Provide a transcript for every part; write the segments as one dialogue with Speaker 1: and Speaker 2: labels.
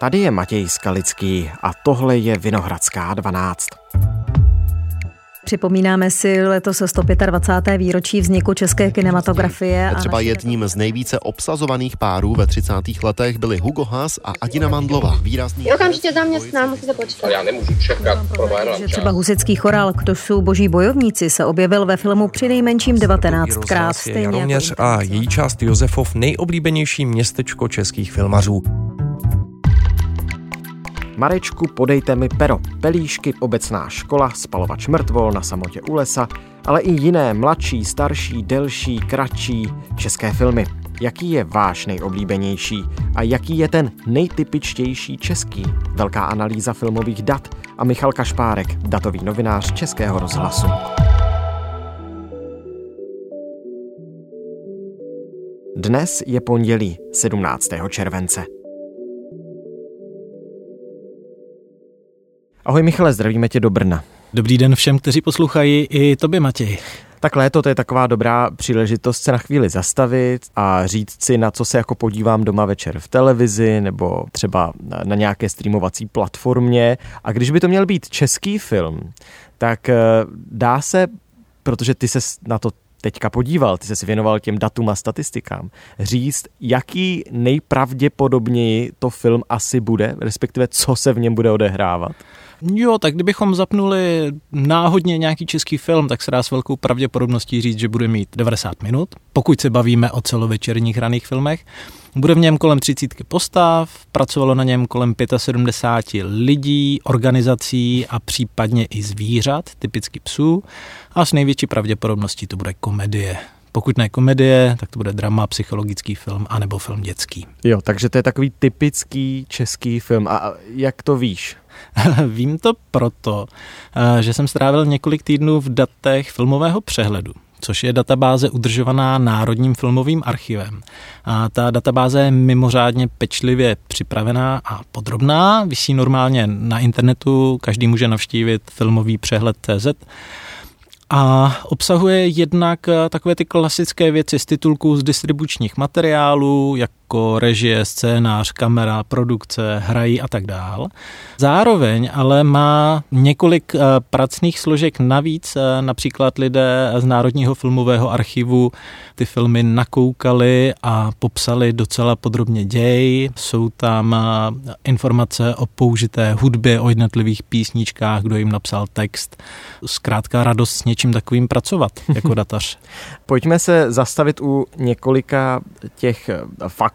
Speaker 1: Tady je Matěj Skalický a tohle je Vinohradská 12.
Speaker 2: Připomínáme si letos 125. výročí vzniku české kinematografie.
Speaker 3: Třeba jedním z nejvíce obsazovaných párů ve 30. letech byli Hugo Haas a Adina Mandlova.
Speaker 4: Výrazný okamžitě zaměstnám, musíte počkat.
Speaker 5: Já nemůžu čekat,
Speaker 2: že třeba husický chorál Kdo jsou boží bojovníci se objevil ve filmu při nejmenším 19krát.
Speaker 6: Stejně Jaroměř jako a její část Josefov nejoblíbenější městečko českých filmařů.
Speaker 1: Marečku, podejte mi pero, pelíšky, obecná škola, spalovač mrtvol na samotě u lesa, ale i jiné mladší, starší, delší, kratší české filmy. Jaký je váš nejoblíbenější a jaký je ten nejtypičtější český? Velká analýza filmových dat a Michal Kašpárek, datový novinář Českého rozhlasu. Dnes je pondělí 17. července. Ahoj Michale, zdravíme tě do Brna.
Speaker 7: Dobrý den všem, kteří poslouchají, i tobě Matěj.
Speaker 1: Tak léto to je taková dobrá příležitost se na chvíli zastavit a říct si, na co se jako podívám doma večer v televizi nebo třeba na nějaké streamovací platformě. A když by to měl být český film, tak eh, dá se, protože ty se na to teďka podíval, ty se si věnoval těm datům a statistikám, říct, jaký nejpravděpodobněji to film asi bude, respektive co se v něm bude odehrávat?
Speaker 7: Jo, tak kdybychom zapnuli náhodně nějaký český film, tak se dá s velkou pravděpodobností říct, že bude mít 90 minut, pokud se bavíme o celovečerních raných filmech. Bude v něm kolem 30 postav, pracovalo na něm kolem 75 lidí, organizací a případně i zvířat, typicky psů. A s největší pravděpodobností to bude komedie. Pokud ne komedie, tak to bude drama, psychologický film anebo film dětský.
Speaker 1: Jo, takže to je takový typický český film. A jak to víš?
Speaker 7: Vím to proto, eh, že jsem strávil několik týdnů v datech filmového přehledu což je databáze udržovaná Národním filmovým archivem. A ta databáze je mimořádně pečlivě připravená a podrobná, vysí normálně na internetu, každý může navštívit filmový přehled CZ a obsahuje jednak eh, takové ty klasické věci z titulků z distribučních materiálů, jako režie, scénář, kamera, produkce, hrají a tak dál. Zároveň ale má několik eh, pracných složek navíc, eh, například lidé z Národního filmového archivu ty filmy nakoukali a popsali docela podrobně děj. Jsou tam informace o použité hudbě, o jednotlivých písničkách, kdo jim napsal text. Zkrátka radost s něčím takovým pracovat jako datař.
Speaker 1: Pojďme se zastavit u několika těch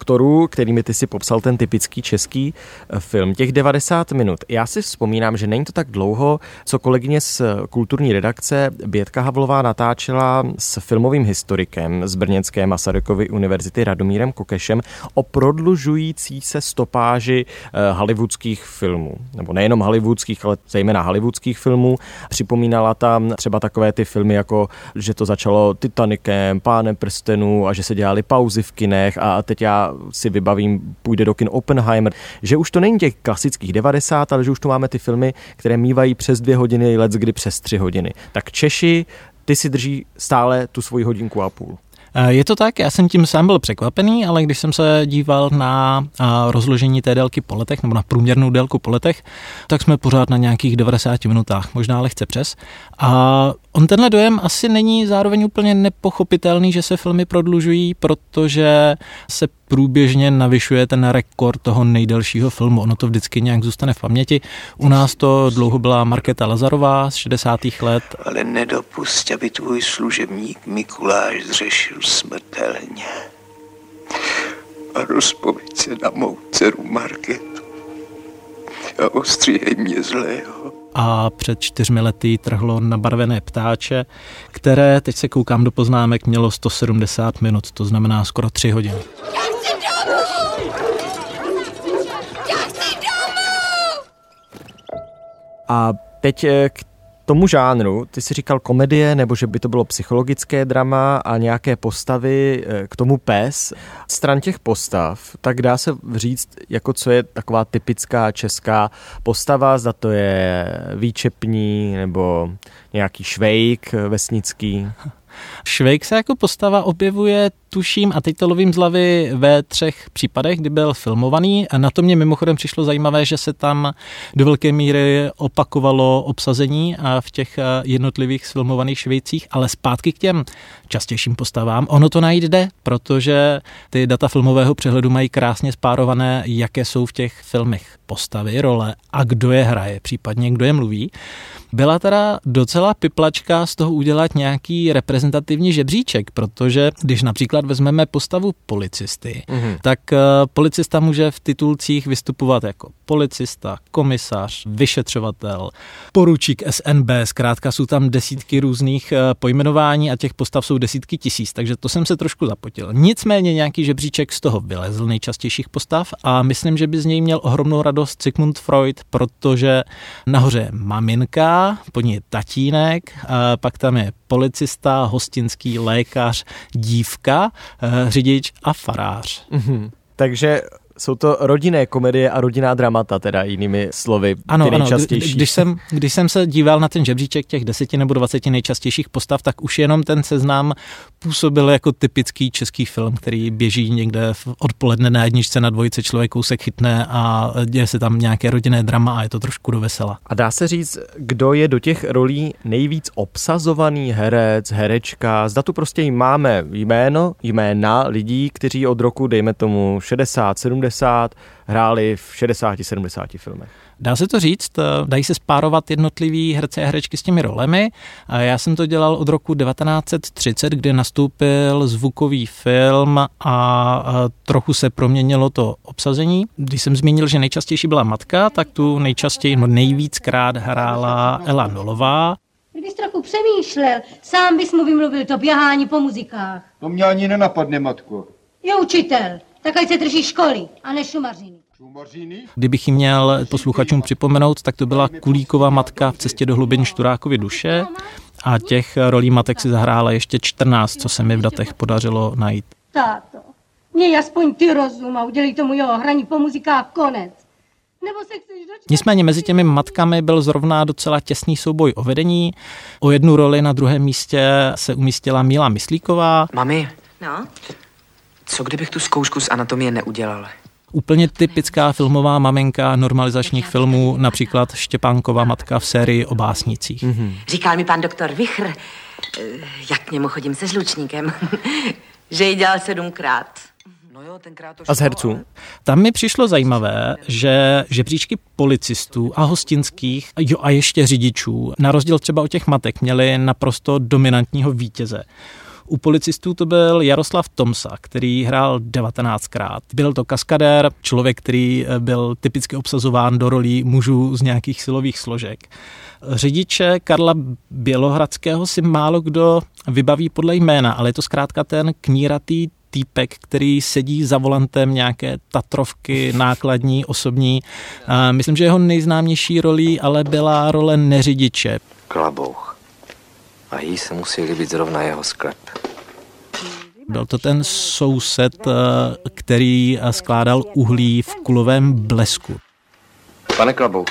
Speaker 1: faktorů, kterými ty si popsal ten typický český film. Těch 90 minut. Já si vzpomínám, že není to tak dlouho, co kolegyně z kulturní redakce Bětka Havlová natáčela s filmovým historikem z Brněnské Masarykovy univerzity Radomírem Kokešem o prodlužující se stopáži eh, hollywoodských filmů. Nebo nejenom hollywoodských, ale zejména hollywoodských filmů. Připomínala tam třeba takové ty filmy, jako že to začalo Titanikem, Pánem prstenů a že se dělali pauzy v kinech a teď já si vybavím, půjde do kin Oppenheimer, že už to není těch klasických 90, ale že už tu máme ty filmy, které mývají přes dvě hodiny, let kdy přes tři hodiny. Tak Češi, ty si drží stále tu svoji hodinku a půl.
Speaker 7: Eh, je to tak, já jsem tím sám byl překvapený, ale když jsem se díval na eh, rozložení té délky po letech, nebo na průměrnou délku po letech, tak jsme pořád na nějakých 90 minutách, možná lehce přes. A on tenhle dojem asi není zároveň úplně nepochopitelný, že se filmy prodlužují, protože se průběžně navyšuje ten rekord toho nejdelšího filmu. Ono to vždycky nějak zůstane v paměti. U nás to dlouho byla Markéta Lazarová z 60. let.
Speaker 8: Ale nedopust, aby tvůj služebník Mikuláš zřešil smrtelně. A rozpověď se na mou dceru Marketu a ostříhej mě zlého
Speaker 7: a před čtyřmi lety trhlo nabarvené ptáče, které, teď se koukám do poznámek, mělo 170 minut, to znamená skoro tři hodiny.
Speaker 1: A teď eh, k tomu žánru, ty si říkal komedie, nebo že by to bylo psychologické drama a nějaké postavy eh, k tomu pes. Stran těch postav, tak dá se říct, jako co je taková typická česká postava, zda to je výčepní nebo nějaký švejk vesnický.
Speaker 7: Švejk se jako postava objevuje tuším, a teď to lovím z hlavy ve třech případech, kdy byl filmovaný. A na to mě mimochodem přišlo zajímavé, že se tam do velké míry opakovalo obsazení a v těch jednotlivých filmovaných švejcích, ale zpátky k těm častějším postavám. Ono to najít jde, protože ty data filmového přehledu mají krásně spárované, jaké jsou v těch filmech postavy, role a kdo je hraje, případně kdo je mluví. Byla teda docela piplačka z toho udělat nějaký reprezentativní žebříček, protože když například vezmeme postavu policisty, mm-hmm. tak uh, policista může v titulcích vystupovat jako policista, komisař, vyšetřovatel, poručík SNB, zkrátka jsou tam desítky různých uh, pojmenování a těch postav jsou desítky tisíc, takže to jsem se trošku zapotil. Nicméně nějaký žebříček z toho vylezl nejčastějších postav a myslím, že by z něj měl ohromnou radost Sigmund Freud, protože nahoře je maminka, po ní je tatínek, pak tam je policista, hostinský lékař, dívka, řidič a farář.
Speaker 1: Mm-hmm. Takže jsou to rodinné komedie a rodinná dramata, teda jinými slovy,
Speaker 7: ano,
Speaker 1: ty nejčastější.
Speaker 7: Ano, když jsem, když jsem se díval na ten žebříček těch deseti nebo dvaceti nejčastějších postav, tak už jenom ten seznam působil jako typický český film, který běží někde v odpoledne na jedničce na dvojice, člověk kousek chytne a děje se tam nějaké rodinné drama a je to trošku do vesela.
Speaker 1: A dá se říct, kdo je do těch rolí nejvíc obsazovaný herec, herečka, zda tu prostě máme jméno, jména lidí, kteří od roku, dejme tomu 60, 70, hráli v 60-70 filmech.
Speaker 7: Dá se to říct, eh, dají se spárovat jednotlivý herce a herečky s těmi rolemi. Já jsem to dělal od roku 1930, kdy nastoupil zvukový film a trochu se proměnilo to obsazení. Když jsem zmínil, že nejčastější byla matka, tak tu nejčastěji, no nejvíckrát hrála Ela Nolová.
Speaker 5: Kdybys trochu přemýšlel, sám bys mu vymluvil to běhání po muzikách.
Speaker 9: To mě ani nenapadne, matko.
Speaker 5: Je učitel, tak ať se drží školy a ne šumařiny.
Speaker 7: Kdybych ji měl posluchačům připomenout, tak to byla Kulíková matka v cestě do hlubin Šturákovy duše a těch rolí matek si zahrála ještě 14, co se mi v datech podařilo najít.
Speaker 5: Táto, měj aspoň ty rozum a udělej tomu jeho hraní po muzikách konec. Nebo se chceš dočkat...
Speaker 7: Nicméně mezi těmi matkami byl zrovna docela těsný souboj o vedení. O jednu roli na druhém místě se umístila Míla Myslíková.
Speaker 10: Mami, no? Co kdybych tu zkoušku z anatomie neudělal?
Speaker 7: Úplně typická filmová maminka normalizačních filmů, například Štěpánková matka v sérii o básnicích. Mm-hmm.
Speaker 11: Říkal mi pan doktor Vichr, eh, jak k němu chodím se žlučníkem, že ji dělal sedmkrát.
Speaker 1: No a z herců?
Speaker 7: Tam mi přišlo zajímavé, že žebříčky policistů a hostinských, jo a ještě řidičů, na rozdíl třeba od těch matek, měli naprosto dominantního vítěze. U policistů to byl Jaroslav Tomsa, který hrál 19krát. Byl to kaskadér, člověk, který eh, byl typicky obsazován do rolí mužů z nějakých silových složek. Řidiče Karla Bělohradského si málo kdo vybaví podle jména, ale je to zkrátka ten kníratý týpek, který sedí za volantem nějaké Tatrovky, nákladní, osobní. Myslím, že jeho nejznámější rolí ale byla role neřidiče.
Speaker 10: Klabouch a jí se musí líbit zrovna jeho sklep.
Speaker 7: Byl to ten soused, eh, který eh, skládal uhlí v kulovém blesku.
Speaker 10: Pane Klabou,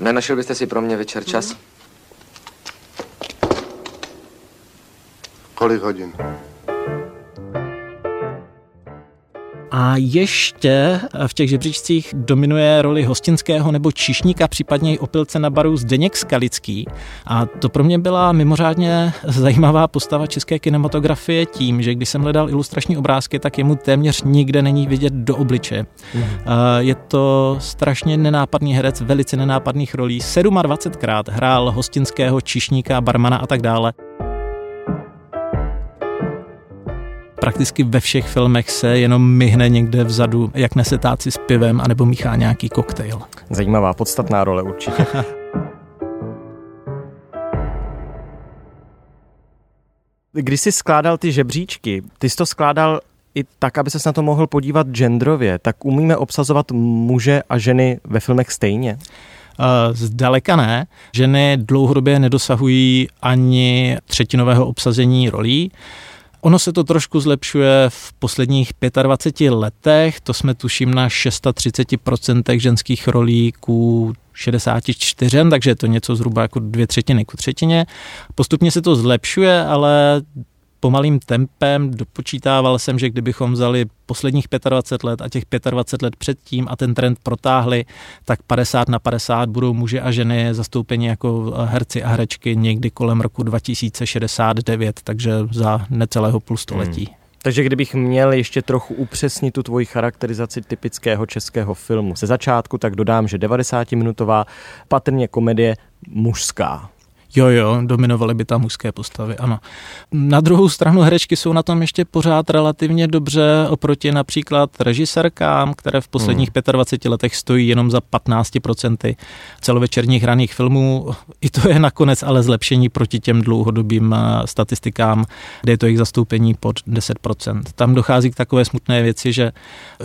Speaker 10: nenašel byste si pro mě večer čas?
Speaker 9: Kolik hodin?
Speaker 7: A ještě v těch žebříčcích dominuje roli hostinského nebo čišníka, případně i opilce na baru Zdeněk Skalický. A to pro mě byla mimořádně zajímavá postava české kinematografie tím, že když jsem hledal ilustrační obrázky, tak jemu téměř nikde není vidět do obliče. Mm. Je to strašně nenápadný herec, velice nenápadných rolí. 27krát hrál hostinského, čišníka, barmana a tak dále. Prakticky ve všech filmech se jenom myhne někde vzadu, jak nese táci s pivem, anebo míchá nějaký koktejl.
Speaker 1: Zajímavá, podstatná role určitě. Když jsi skládal ty žebříčky, ty jsi to skládal i tak, aby se na to mohl podívat genderově, tak umíme obsazovat muže a ženy ve filmech stejně?
Speaker 7: Zdaleka ne. Ženy dlouhodobě nedosahují ani třetinového obsazení rolí. Ono se to trošku zlepšuje v posledních 25 letech, to jsme tuším na 630% ženských rolí ku 64, takže je to něco zhruba jako dvě třetiny ku třetině. Postupně se to zlepšuje, ale pomalým tempem. Dopočítával jsem, že kdybychom vzali posledních 25 let a těch 25 let předtím a ten trend protáhli, tak 50 na 50 budou muži a ženy zastoupeni jako herci a herečky někdy kolem roku 2069, takže za necelého půl století. Hmm.
Speaker 1: Takže kdybych měl ještě trochu upřesnit tu tvoji charakterizaci typického českého filmu ze začátku, tak dodám, že 90-minutová patrně komedie mužská.
Speaker 7: Jo, jo, dominovaly by tam mužské postavy, ano. Na druhou stranu herečky jsou na tom ještě pořád relativně dobře oproti například režisérkám, které v posledních hmm. 25 letech stojí jenom za 15% celovečerních hraných filmů. I to je nakonec ale zlepšení proti těm dlouhodobým eh, statistikám, kde je to jejich zastoupení pod 10%. Tam dochází k takové smutné věci, že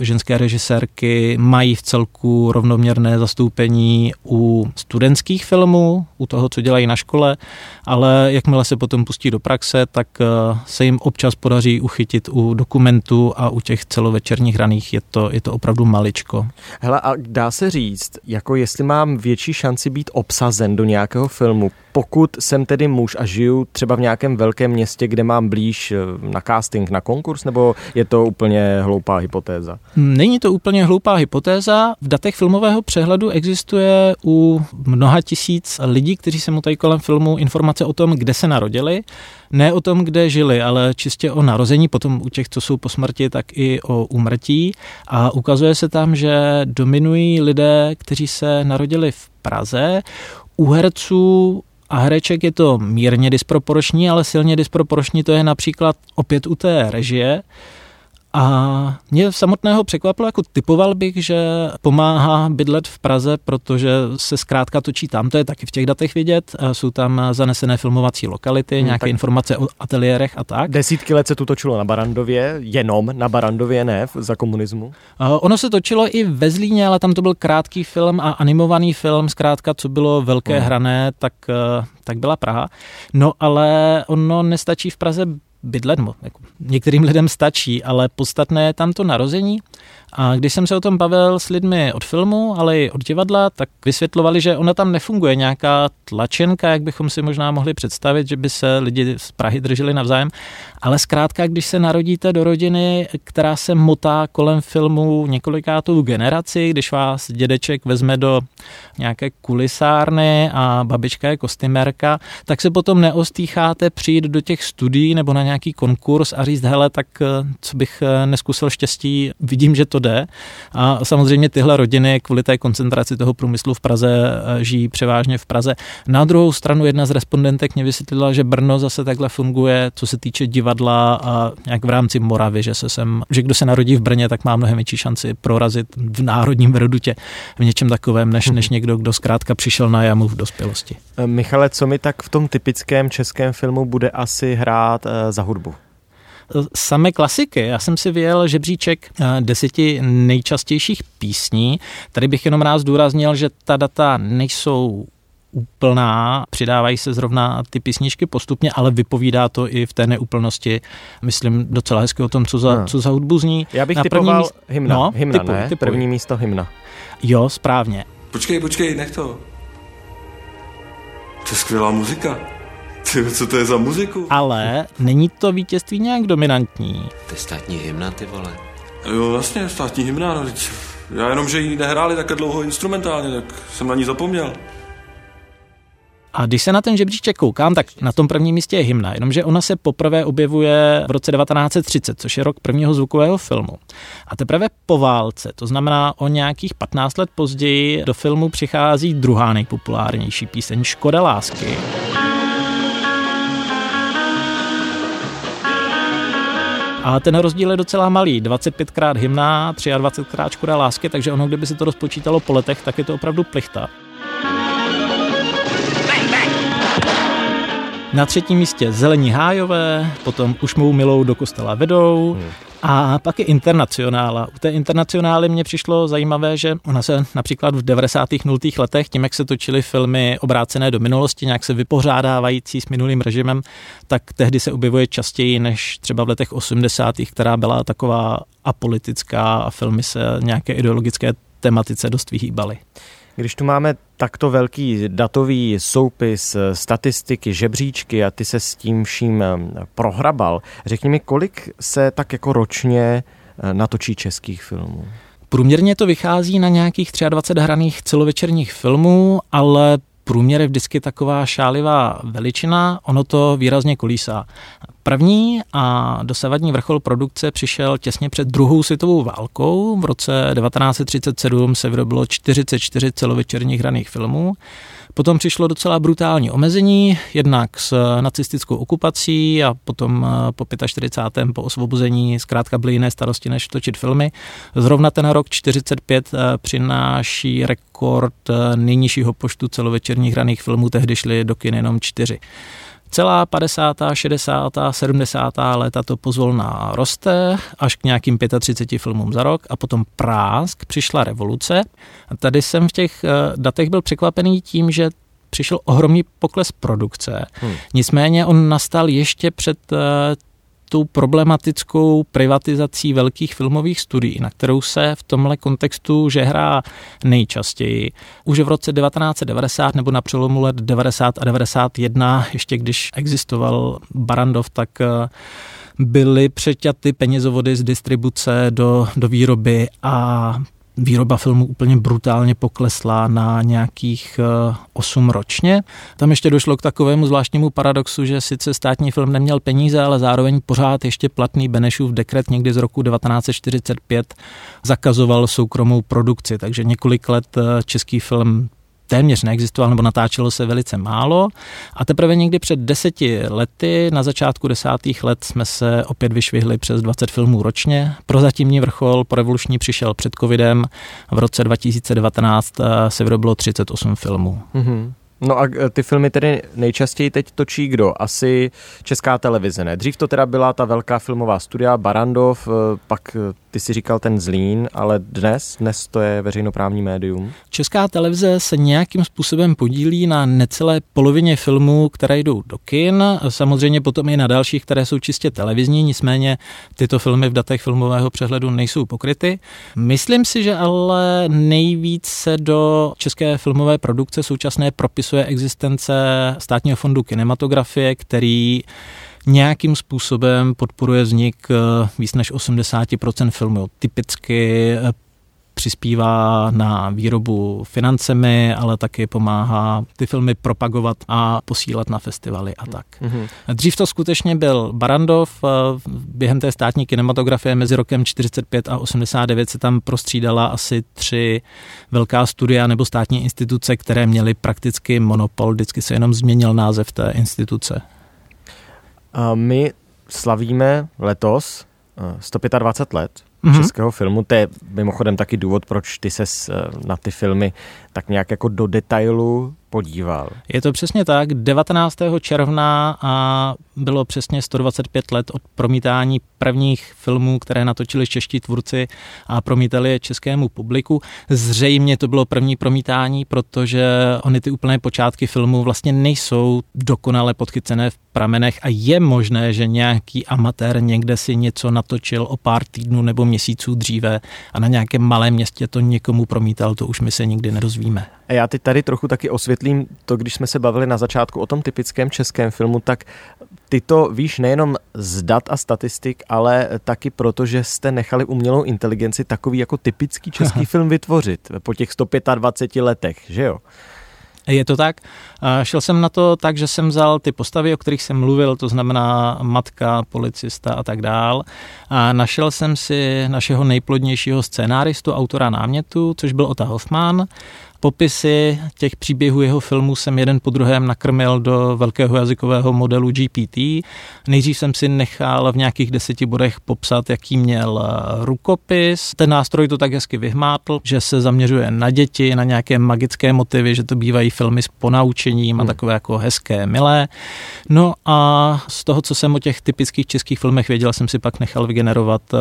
Speaker 7: ženské režisérky mají v celku rovnoměrné zastoupení u studentských filmů, u toho, co dělají na škole, škole, ale jakmile se potom pustí do praxe, tak eh, se jim občas podaří uchytit u dokumentů a u těch celovečerních hraných je to, je to opravdu maličko.
Speaker 1: Hele, a dá se říct, jako jestli mám větší šanci být obsazen do nějakého filmu, pokud jsem tedy muž a žiju třeba v nějakém velkém městě, kde mám blíž eh, na casting, na konkurs, nebo je to úplně hloupá hypotéza?
Speaker 7: Není to úplně hloupá hypotéza. V datech filmového přehledu existuje u mnoha tisíc lidí, kteří se mutají kolem filmu, informace o tom, kde se narodili. Ne o tom, kde žili, ale čistě o narození, potom u těch, co jsou po smrti, tak i o umrtí. A ukazuje se tam, že dominují lidé, kteří se narodili v Praze. U herců a hereček je to mírně disproporční, ale silně disproporční to je například opět u té režie, a mě samotného překvapilo, jako typoval bych, že pomáhá bydlet v Praze, protože se zkrátka točí tam, to je taky v těch datech vidět, jsou tam zanesené filmovací lokality, hmm, nějaké informace o ateliérech a tak.
Speaker 1: Desítky let se tu točilo na Barandově, jenom na Barandově, ne, za komunismu?
Speaker 7: Ono se točilo i ve Zlíně, ale tam to byl krátký film a animovaný film, zkrátka, co bylo velké hmm. hrané, tak, tak byla Praha. No ale ono nestačí v Praze bydlet, jako některým lidem stačí, ale podstatné je tam to narození. A když jsem se o tom bavil s lidmi od filmu, ale i od divadla, tak vysvětlovali, že ona tam nefunguje nějaká tlačenka, jak bychom si možná mohli představit, že by se lidi z Prahy drželi navzájem, ale zkrátka, když se narodíte do rodiny, která se motá kolem filmu několikátou generaci, když vás dědeček vezme do nějaké kulisárny a babička je kostymérka, tak se potom neostýcháte přijít do těch studií nebo na nějaký konkurs a říct, hele, tak eh, co bych eh, neskusil štěstí, vidím, že to jde. A samozřejmě tyhle rodiny kvůli té koncentraci toho průmyslu v Praze eh, žijí převážně v Praze. Na druhou stranu jedna z respondentek mě vysvětlila, že Brno zase takhle funguje, co se týče divadla a nějak v rámci Moravy, že se sem, že kdo se narodí v Brně, tak má mnohem větší šanci prorazit v národním vedutě v něčem takovém, než, než někdo, kdo zkrátka přišel na jamu v dospělosti.
Speaker 1: Michale, co mi tak v tom typickém českém filmu bude asi hrát za hudbu?
Speaker 7: samé klasiky. Já jsem si vyjel žebříček eh, deseti nejčastějších písní. Tady bych jenom rád zdůraznil, že ta data nejsou úplná, přidávají se zrovna ty písničky postupně, ale vypovídá to i v té neúplnosti, myslím, docela hezky o tom, co za, no. co za hudbu zní.
Speaker 1: Já bych Na typoval míst... hymna, no, hymna typu, ne? Typu. První místo hymna.
Speaker 7: Jo, správně.
Speaker 12: Počkej, počkej, nech to. To je skvělá muzika. Ty, co to je za muziku?
Speaker 7: Ale není to vítězství nějak dominantní.
Speaker 10: To je státní hymna, ty vole.
Speaker 12: Jo, vlastně, státní hymna, no, já jenom, že ji nehráli tak dlouho instrumentálně, tak jsem na ní zapomněl.
Speaker 7: A když se na ten žebříček koukám, tak na tom prvním místě je hymna, jenomže ona se poprvé objevuje v roce 1930, což je rok prvního zvukového filmu. A teprve po válce, to znamená o nějakých 15 let později, do filmu přichází druhá nejpopulárnější píseň Škoda lásky. A ten rozdíl je docela malý. 25krát hymna, 23krát škoda lásky, takže ono, kdyby se to rozpočítalo po letech, tak je to opravdu plichta. Na třetím místě Zelení hájové, potom Už mou milou do kostela vedou, hmm. A pak je internacionála. U té internacionály mě přišlo zajímavé, že ona se například v 90. 0. letech, tím jak se točily filmy obrácené do minulosti, nějak se vypořádávající s minulým režimem, tak tehdy se objevuje častěji než třeba v letech 80. která byla taková apolitická a filmy se nějaké ideologické tematice dost vyhýbaly.
Speaker 1: Když tu máme takto velký datový soupis, statistiky, žebříčky a ty se s tím vším prohrabal, řekni mi, kolik se tak jako ročně natočí českých filmů?
Speaker 7: Průměrně to vychází na nějakých 23 hraných celovečerních filmů, ale průměr je vždycky taková šálivá veličina, ono to výrazně kolísá. První a dosavadní vrchol produkce přišel těsně před druhou světovou válkou. V roce 1937 se vyrobilo 44 celovečerních hraných filmů. Potom přišlo docela brutální omezení, jednak s nacistickou okupací a potom eh, po 45. po osvobození zkrátka byly jiné starosti, než točit filmy. Zrovna ten rok 45 eh, přináší rekord eh, nejnižšího počtu celovečerních hraných filmů, tehdy šly do kin jenom čtyři. Celá 50., 60., 70. léta to pozvolná roste až k nějakým 35 filmům za rok a potom prásk, přišla revoluce. A tady jsem v těch eh, datech byl překvapený tím, že přišel ohromný pokles produkce. Hmm. Nicméně on nastal ještě před eh, tou problematickou privatizací velkých filmových studií, na kterou se v tomhle kontextu že hrá nejčastěji. Už v roce 1990 nebo na přelomu let 90 a 91, ještě když existoval Barandov, tak eh, byly přeťaty penězovody z distribuce do, do výroby a výroba filmu úplně brutálně poklesla na nějakých 8 eh, ročně. Tam ještě došlo k takovému zvláštnímu paradoxu, že sice státní film neměl peníze, ale zároveň pořád ještě platný Benešův dekret někdy z roku 1945 zakazoval soukromou produkci, takže několik let eh, český film téměř neexistoval nebo natáčelo se velice málo. A teprve někdy před deseti lety, na začátku desátých let, jsme se opět vyšvihli přes 20 filmů ročně. Prozatímní vrchol po revoluční přišel před covidem. V roce 2019 eh, se vyrobilo 38 filmů. Mm-hmm.
Speaker 1: No a ty filmy tedy nejčastěji teď točí kdo? Asi česká televize, ne? Dřív to teda byla ta velká filmová studia Barandov, eh, pak eh, ty si říkal ten Zlín, ale dnes, dnes to je veřejnoprávní médium.
Speaker 7: Česká televize se nějakým způsobem podílí na necelé polovině filmů, které jdou do kin, samozřejmě potom i na dalších, které jsou čistě televizní, nicméně tyto filmy v datech filmového přehledu nejsou pokryty. Myslím si, že ale nejvíc se do české filmové produkce současné propisuje existence státního fondu kinematografie, který nějakým způsobem podporuje vznik eh, víc než 80% filmů. Typicky eh, přispívá na výrobu financemi, ale taky pomáhá ty filmy propagovat a posílat na festivaly a tak. Mm-hmm. Dřív to skutečně byl Barandov. Eh, během té státní kinematografie mezi rokem 45 a 89 se tam prostřídala asi tři velká studia nebo státní instituce, které měly prakticky monopol. Vždycky se jenom změnil název té instituce.
Speaker 1: My slavíme letos 125 let mm-hmm. českého filmu. To je mimochodem taky důvod, proč ty ses eh, na ty filmy tak nějak jako do detailu podíval.
Speaker 7: Je to přesně tak. 19. června a bylo přesně 125 let od promítání prvních filmů, které natočili čeští tvůrci a promítali je českému publiku. Zřejmě to bylo první promítání, protože ony ty úplné počátky filmu vlastně nejsou dokonale podchycené v pramenech a je možné, že nějaký amatér někde si něco natočil o pár týdnů nebo měsíců dříve a na nějakém malém městě to někomu promítal, to už my se nikdy nedozvíme.
Speaker 1: A já teď tady trochu taky osvětlím to, když jsme se bavili na začátku o tom typickém českém filmu, tak ty to víš nejenom z dat a statistik, ale taky proto, že jste nechali umělou inteligenci takový jako typický český film vytvořit po těch 125 letech, že jo?
Speaker 7: Je to tak. Šel jsem na to tak, že jsem vzal ty postavy, o kterých jsem mluvil, to znamená matka, policista a tak dál. A našel jsem si našeho nejplodnějšího scénáristu, autora námětu, což byl Ota Hoffman popisy těch příběhů jeho filmů jsem jeden po druhém nakrmil do velkého jazykového modelu GPT. Nejdřív jsem si nechal v nějakých deseti bodech popsat, jaký měl eh, rukopis. Ten nástroj to tak hezky vyhmátl, že se zaměřuje na děti, na nějaké magické motivy, že to bývají filmy s ponaučením a hmm. takové jako hezké, milé. No a z toho, co jsem o těch typických českých filmech věděl, jsem si pak nechal vygenerovat eh,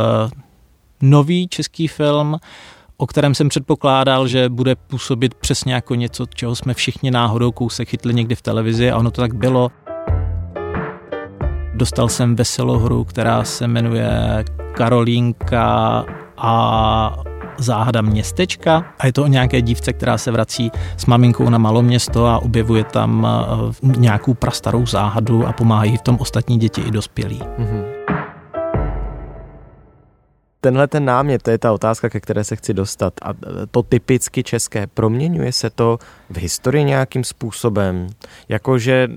Speaker 7: nový český film o kterém jsem předpokládal, že bude působit přesně jako něco, čeho jsme všichni náhodou kousek chytli někdy v televizi a ono to tak bylo. Dostal jsem veselou hru, která se jmenuje Karolínka a Záhada městečka a je to o nějaké dívce, která se vrací s maminkou na maloměsto a objevuje tam eh, nějakou prastarou záhadu a pomáhají v tom ostatní děti i dospělí. Mm-hmm
Speaker 1: tenhle ten námět, to je ta otázka, ke které se chci dostat. A to typicky české, proměňuje se to v historii nějakým způsobem? Jakože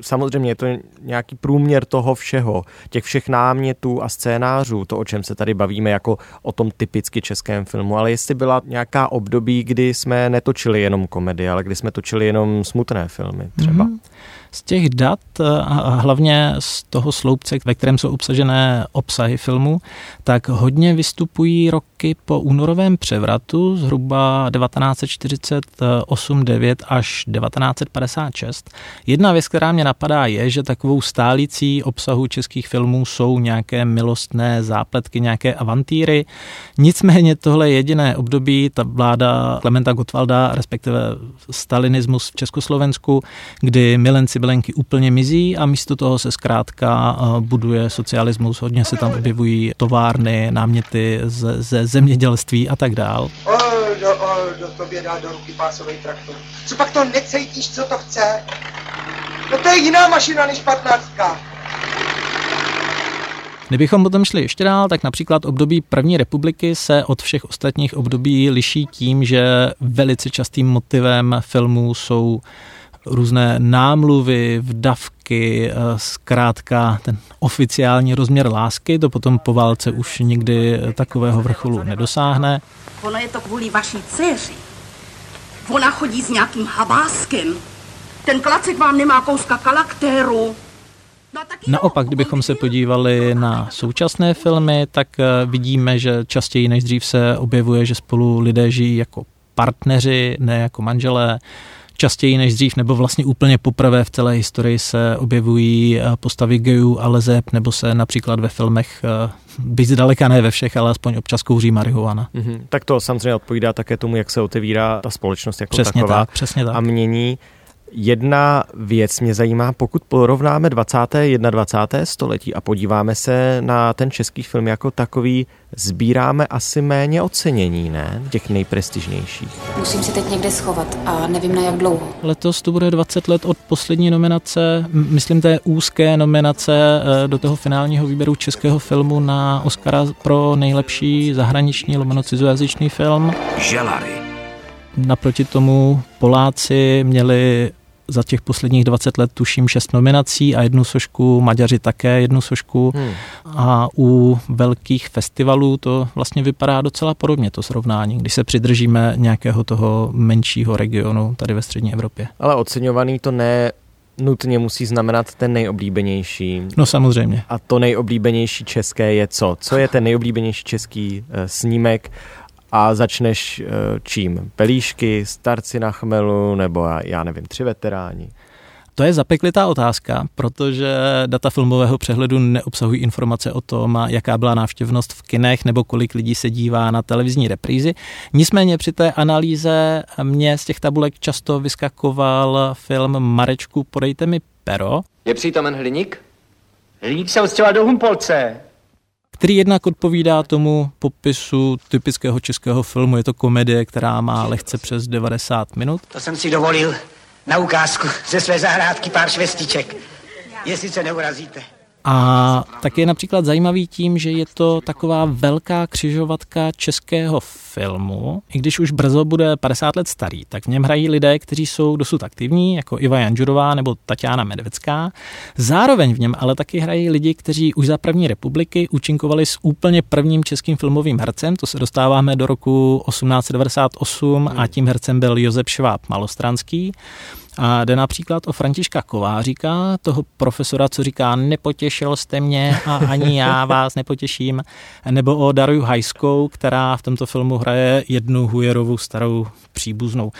Speaker 1: samozřejmě je to nějaký průměr toho všeho, těch všech námětů a scénářů, to, o čem se tady bavíme, jako o tom typicky českém filmu, ale jestli byla nějaká období, kdy jsme netočili jenom komedie, ale kdy jsme točili jenom smutné filmy třeba. Mm-hmm
Speaker 7: z těch dat a hlavně z toho sloupce, ve kterém jsou obsažené obsahy filmu, tak hodně vystupují roky po únorovém převratu, zhruba 1948-9 až 1956. Jedna věc, která mě napadá, je, že takovou stálicí obsahu českých filmů jsou nějaké milostné zápletky, nějaké avantýry. Nicméně tohle je jediné období, ta vláda Klementa Gottwalda, respektive stalinismus v Československu, kdy milenci bylenky úplně mizí a místo toho se zkrátka eh, buduje socialismus, hodně se tam objevují továrny, náměty ze, ze zemědělství a tak dál.
Speaker 13: Oldo, Oldo, tobě dá do ruky pásový traktor. Co pak to necejtíš, co to chce? No to je jiná mašina než patnáctka.
Speaker 7: Kdybychom potom šli ještě dál, tak například období první republiky se od všech ostatních období liší tím, že velice častým motivem filmů jsou různé námluvy, vdavky, eh, zkrátka ten oficiální rozměr lásky, to potom po válce už nikdy takového vrcholu nedosáhne.
Speaker 14: Ono je to kvůli vaší dceři. Ona chodí s nějakým habáskem. Ten klacek vám nemá kouska kalaktéru.
Speaker 7: No Naopak, kdybychom se podívali na současné filmy, tak eh, vidíme, že častěji než dřív se objevuje, že spolu lidé žijí jako partneři, ne jako manželé častěji než dřív, nebo vlastně úplně poprvé v celé historii se objevují eh, postavy gejů a lezeb, nebo se například ve filmech, eh, byť zdaleka ne ve všech, ale aspoň občas kouří marihuana.
Speaker 1: Mm-hmm. Tak to samozřejmě odpovídá také tomu, jak se otevírá ta společnost jako
Speaker 7: přesně
Speaker 1: taková
Speaker 7: tak, přesně tak.
Speaker 1: a mění Jedna věc mě zajímá, pokud porovnáme 20. 21. století a podíváme se na ten český film jako takový, sbíráme asi méně ocenění, ne? Těch nejprestižnějších.
Speaker 15: Musím si teď někde schovat a nevím na jak dlouho.
Speaker 7: Letos to bude 20 let od poslední nominace, myslím té úzké nominace eh, do toho finálního výběru českého filmu na Oscara pro nejlepší zahraniční lomeno cizojazyčný film. Želary. Naproti tomu Poláci měli za těch posledních 20 let tuším šest nominací a jednu sošku, Maďaři také jednu sošku hmm. a u velkých festivalů to vlastně vypadá docela podobně to srovnání, když se přidržíme nějakého toho menšího regionu tady ve střední Evropě.
Speaker 1: Ale oceňovaný to ne nutně musí znamenat ten nejoblíbenější.
Speaker 7: No samozřejmě.
Speaker 1: A to nejoblíbenější české je co? Co je ten nejoblíbenější český uh, snímek a začneš eh, čím? Pelíšky, starci na chmelu nebo já nevím, tři veteráni?
Speaker 7: To je zapeklitá otázka, protože data filmového přehledu neobsahují informace o tom, jaká byla návštěvnost v kinech nebo kolik lidí se dívá na televizní reprízy. Nicméně při té analýze mě z těch tabulek často vyskakoval film Marečku Podejte mi pero.
Speaker 10: Je přítomen Hliník?
Speaker 13: Hliník se odstěhoval do Humpolce
Speaker 7: který jednak odpovídá tomu popisu typického českého filmu. Je to komedie, která má lehce přes 90 minut.
Speaker 13: To jsem si dovolil na ukázku ze své zahrádky pár švestiček. Jestli se neurazíte.
Speaker 7: A tak je například zajímavý tím, že je to taková velká křižovatka českého filmu. I když už brzo bude 50 let starý, tak v něm hrají lidé, kteří jsou dosud aktivní, jako Iva Janžurová nebo Tatiana Medvecká. Zároveň v něm ale taky hrají lidi, kteří už za první republiky účinkovali s úplně prvním českým filmovým hercem. To se dostáváme do roku 1898 a tím hercem byl Josef Šváb Malostranský. A jde například o Františka Kováříka, toho profesora, co říká, nepotěšil jste mě a ani já vás nepotěším, nebo o Daruju Hajskou, která v tomto filmu hraje jednu Hujerovou starou příbuznou.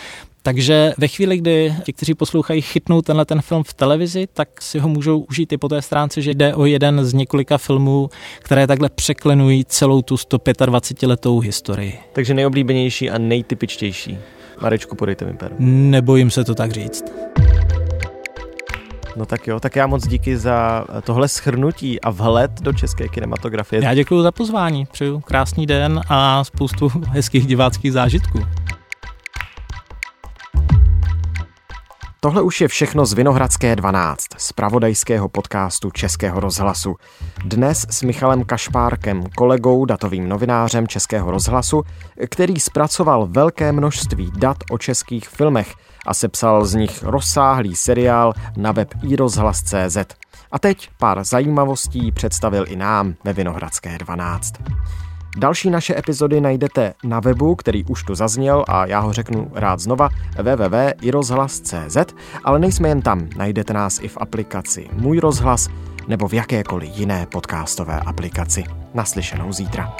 Speaker 7: Takže ve chvíli, kdy ti, kteří poslouchají, chytnou tenhle ten film v televizi, tak si ho můžou užít i po té stránce, že jde o jeden z několika filmů, které takhle překlenují celou tu 125 letou historii.
Speaker 1: Takže nejoblíbenější a nejtypičtější. Marečku, podejte mi per.
Speaker 7: Nebojím se to tak říct.
Speaker 1: No tak jo, tak já moc díky za tohle schrnutí a vhled do české kinematografie.
Speaker 7: Já děkuji za pozvání, přeju krásný den a spoustu hezkých diváckých zážitků.
Speaker 1: Tohle už je všechno z Vinohradské 12, z pravodajského podcastu Českého rozhlasu. Dnes s Michalem Kašpárkem, kolegou, datovým novinářem Českého rozhlasu, který zpracoval velké množství dat o českých filmech a sepsal z nich rozsáhlý seriál na web iRozhlas.cz. A teď pár zajímavostí představil i nám ve Vinohradské 12. Další naše epizody najdete na webu, který už tu zazněl a já ho řeknu rád znova www.irozhlas.cz, ale nejsme jen tam, najdete nás i v aplikaci Můj rozhlas nebo v jakékoliv jiné podcastové aplikaci. Naslyšenou zítra.